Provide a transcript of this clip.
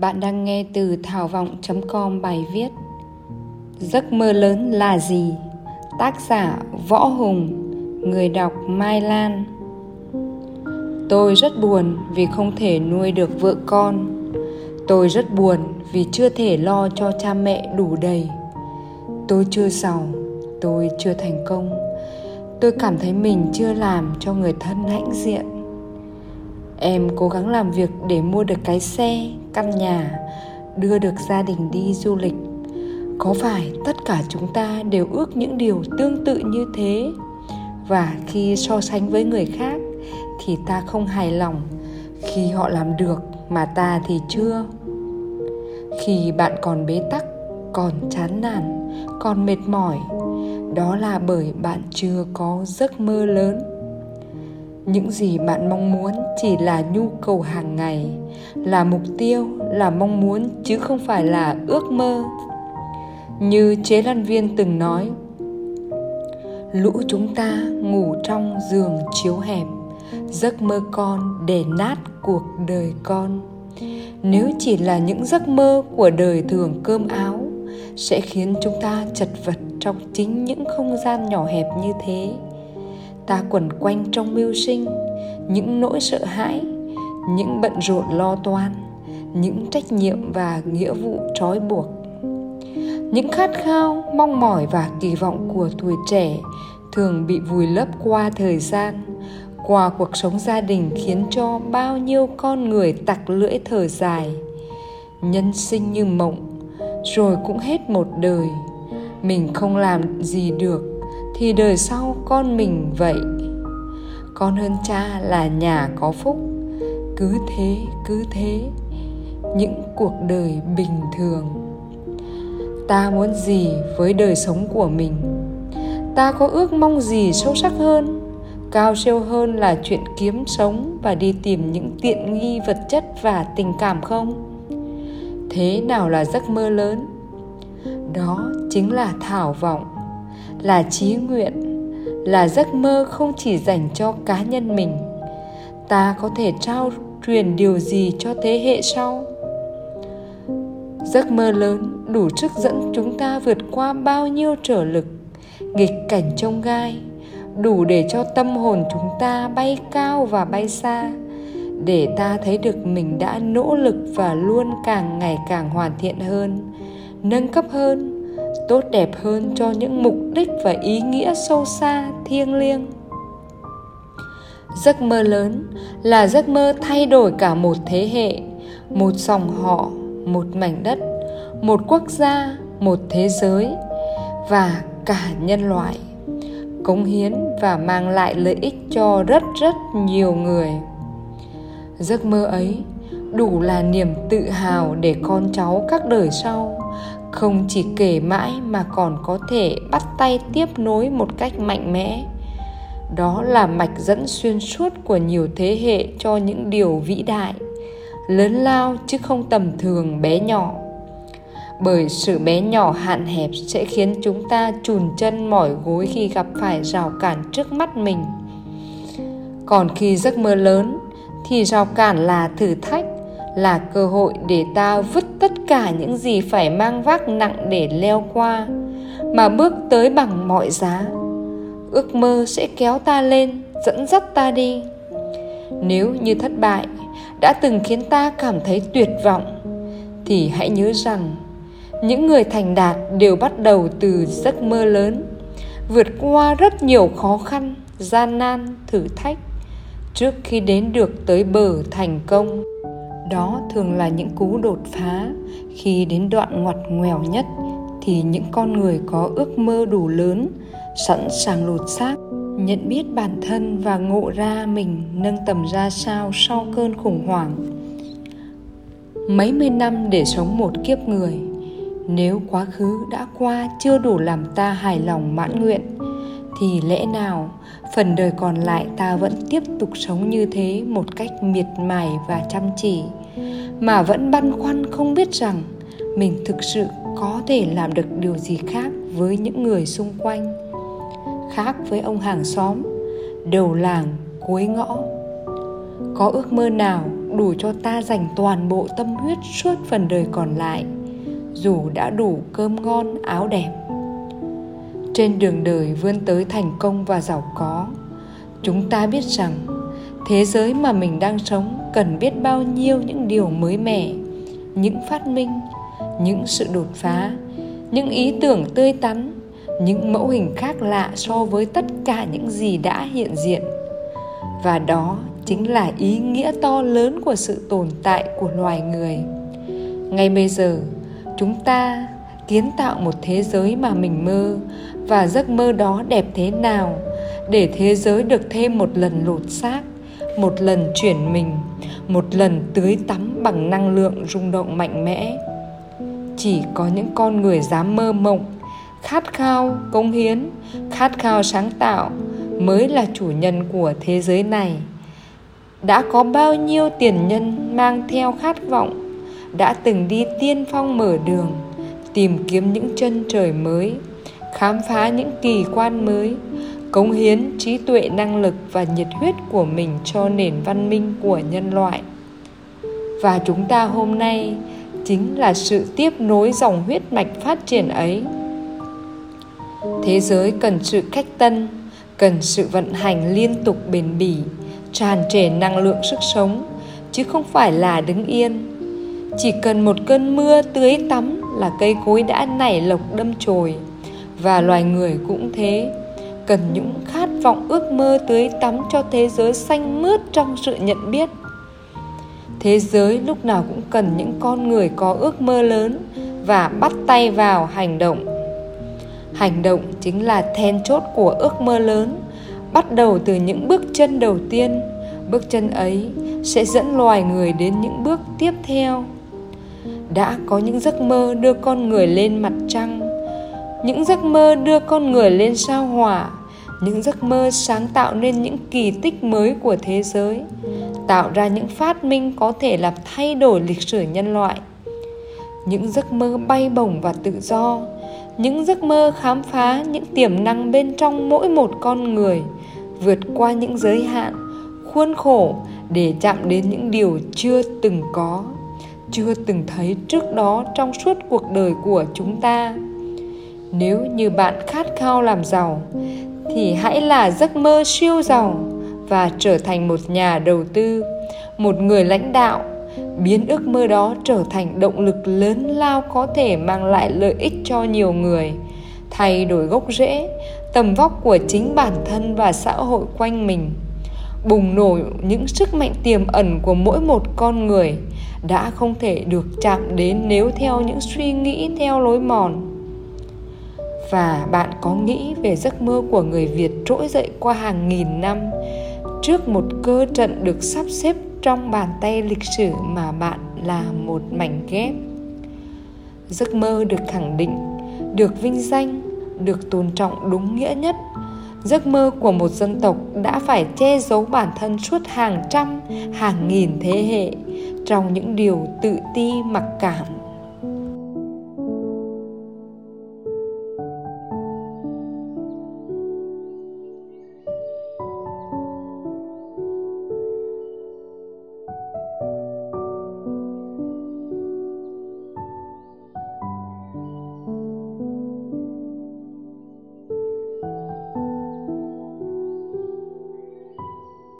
Bạn đang nghe từ thảo vọng.com bài viết Giấc mơ lớn là gì? Tác giả Võ Hùng, Người đọc Mai Lan. Tôi rất buồn vì không thể nuôi được vợ con. Tôi rất buồn vì chưa thể lo cho cha mẹ đủ đầy. Tôi chưa giàu, Tôi chưa thành công. Tôi cảm thấy mình chưa làm cho người thân hãnh diện em cố gắng làm việc để mua được cái xe, căn nhà, đưa được gia đình đi du lịch. Có phải tất cả chúng ta đều ước những điều tương tự như thế? Và khi so sánh với người khác, thì ta không hài lòng khi họ làm được mà ta thì chưa. Khi bạn còn bế tắc, còn chán nản, còn mệt mỏi, đó là bởi bạn chưa có giấc mơ lớn những gì bạn mong muốn chỉ là nhu cầu hàng ngày, là mục tiêu, là mong muốn chứ không phải là ước mơ. Như chế lan viên từng nói, lũ chúng ta ngủ trong giường chiếu hẹp, giấc mơ con để nát cuộc đời con. Nếu chỉ là những giấc mơ của đời thường cơm áo, sẽ khiến chúng ta chật vật trong chính những không gian nhỏ hẹp như thế ta quẩn quanh trong mưu sinh, những nỗi sợ hãi, những bận rộn lo toan, những trách nhiệm và nghĩa vụ trói buộc. Những khát khao, mong mỏi và kỳ vọng của tuổi trẻ thường bị vùi lấp qua thời gian, qua cuộc sống gia đình khiến cho bao nhiêu con người tặc lưỡi thở dài, nhân sinh như mộng, rồi cũng hết một đời. Mình không làm gì được thì đời sau con mình vậy. Con hơn cha là nhà có phúc. Cứ thế cứ thế, những cuộc đời bình thường. Ta muốn gì với đời sống của mình? Ta có ước mong gì sâu sắc hơn? Cao siêu hơn là chuyện kiếm sống và đi tìm những tiện nghi vật chất và tình cảm không? Thế nào là giấc mơ lớn? Đó chính là thảo vọng là trí nguyện, là giấc mơ không chỉ dành cho cá nhân mình. Ta có thể trao truyền điều gì cho thế hệ sau? Giấc mơ lớn đủ sức dẫn chúng ta vượt qua bao nhiêu trở lực, nghịch cảnh trông gai, đủ để cho tâm hồn chúng ta bay cao và bay xa, để ta thấy được mình đã nỗ lực và luôn càng ngày càng hoàn thiện hơn, nâng cấp hơn tốt đẹp hơn cho những mục đích và ý nghĩa sâu xa, thiêng liêng. Giấc mơ lớn là giấc mơ thay đổi cả một thế hệ, một dòng họ, một mảnh đất, một quốc gia, một thế giới và cả nhân loại, cống hiến và mang lại lợi ích cho rất rất nhiều người. Giấc mơ ấy đủ là niềm tự hào để con cháu các đời sau không chỉ kể mãi mà còn có thể bắt tay tiếp nối một cách mạnh mẽ. Đó là mạch dẫn xuyên suốt của nhiều thế hệ cho những điều vĩ đại, lớn lao chứ không tầm thường bé nhỏ. Bởi sự bé nhỏ hạn hẹp sẽ khiến chúng ta chùn chân mỏi gối khi gặp phải rào cản trước mắt mình. Còn khi giấc mơ lớn, thì rào cản là thử thách là cơ hội để ta vứt tất cả những gì phải mang vác nặng để leo qua, mà bước tới bằng mọi giá. Ước mơ sẽ kéo ta lên, dẫn dắt ta đi. Nếu như thất bại, đã từng khiến ta cảm thấy tuyệt vọng, thì hãy nhớ rằng, những người thành đạt đều bắt đầu từ giấc mơ lớn, vượt qua rất nhiều khó khăn, gian nan, thử thách trước khi đến được tới bờ thành công đó thường là những cú đột phá. Khi đến đoạn ngoặt ngoèo nhất, thì những con người có ước mơ đủ lớn, sẵn sàng lột xác, nhận biết bản thân và ngộ ra mình, nâng tầm ra sao sau cơn khủng hoảng. Mấy mươi năm để sống một kiếp người, nếu quá khứ đã qua chưa đủ làm ta hài lòng mãn nguyện, thì lẽ nào phần đời còn lại ta vẫn tiếp tục sống như thế một cách miệt mài và chăm chỉ. Mà vẫn băn khoăn không biết rằng mình thực sự có thể làm được điều gì khác với những người xung quanh. Khác với ông hàng xóm, đầu làng, cuối ngõ. Có ước mơ nào đủ cho ta dành toàn bộ tâm huyết suốt phần đời còn lại, dù đã đủ cơm ngon, áo đẹp? Trên đường đời vươn tới thành công và giàu có. Chúng ta biết rằng, thế giới mà mình đang sống cần biết bao nhiêu những điều mới mẻ, những phát minh, những sự đột phá, những ý tưởng tươi tắn, những mẫu hình khác lạ so với tất cả những gì đã hiện diện. Và đó chính là ý nghĩa to lớn của sự tồn tại của loài người. Ngay bây giờ, chúng ta kiến tạo một thế giới mà mình mơ, và giấc mơ đó đẹp thế nào, để thế giới được thêm một lần lột xác, một lần chuyển mình, một lần tưới tắm bằng năng lượng rung động mạnh mẽ. Chỉ có những con người dám mơ mộng, khát khao công hiến, khát khao sáng tạo mới là chủ nhân của thế giới này. Đã có bao nhiêu tiền nhân mang theo khát vọng, đã từng đi tiên phong mở đường tìm kiếm những chân trời mới, khám phá những kỳ quan mới, cống hiến trí tuệ năng lực và nhiệt huyết của mình cho nền văn minh của nhân loại. Và chúng ta hôm nay chính là sự tiếp nối dòng huyết mạch phát triển ấy. Thế giới cần sự cách tân, cần sự vận hành liên tục bền bỉ, tràn trề năng lượng sức sống, chứ không phải là đứng yên. Chỉ cần một cơn mưa tưới tắm là cây cối đã nảy lộc đâm chồi. Và loài người cũng thế. Cần những khát vọng ước mơ tưới tắm cho thế giới xanh mướt trong sự nhận biết. Thế giới lúc nào cũng cần những con người có ước mơ lớn và bắt tay vào hành động. Hành động chính là then chốt của ước mơ lớn, bắt đầu từ những bước chân đầu tiên. Bước chân ấy sẽ dẫn loài người đến những bước tiếp theo đã có những giấc mơ đưa con người lên mặt trăng, những giấc mơ đưa con người lên sao hỏa, những giấc mơ sáng tạo nên những kỳ tích mới của thế giới, tạo ra những phát minh có thể làm thay đổi lịch sử nhân loại. Những giấc mơ bay bổng và tự do, những giấc mơ khám phá những tiềm năng bên trong mỗi một con người, vượt qua những giới hạn, khuôn khổ để chạm đến những điều chưa từng có chưa từng thấy trước đó trong suốt cuộc đời của chúng ta. Nếu như bạn khát khao làm giàu, thì hãy là giấc mơ siêu giàu và trở thành một nhà đầu tư, một người lãnh đạo. Biến ước mơ đó trở thành động lực lớn lao có thể mang lại lợi ích cho nhiều người. Thay đổi gốc rễ, tầm vóc của chính bản thân và xã hội quanh mình. Bùng nổ những sức mạnh tiềm ẩn của mỗi một con người đã không thể được chạm đến nếu theo những suy nghĩ, theo lối mòn. Và bạn có nghĩ về giấc mơ của người Việt trỗi dậy qua hàng nghìn năm trước một cơ trận được sắp xếp trong bàn tay lịch sử mà bạn là một mảnh ghép? Giấc mơ được khẳng định, được vinh danh, được tôn trọng đúng nghĩa nhất. Giấc mơ của một dân tộc đã phải che giấu bản thân suốt hàng trăm, hàng nghìn thế hệ trong những điều tự ti mặc cảm.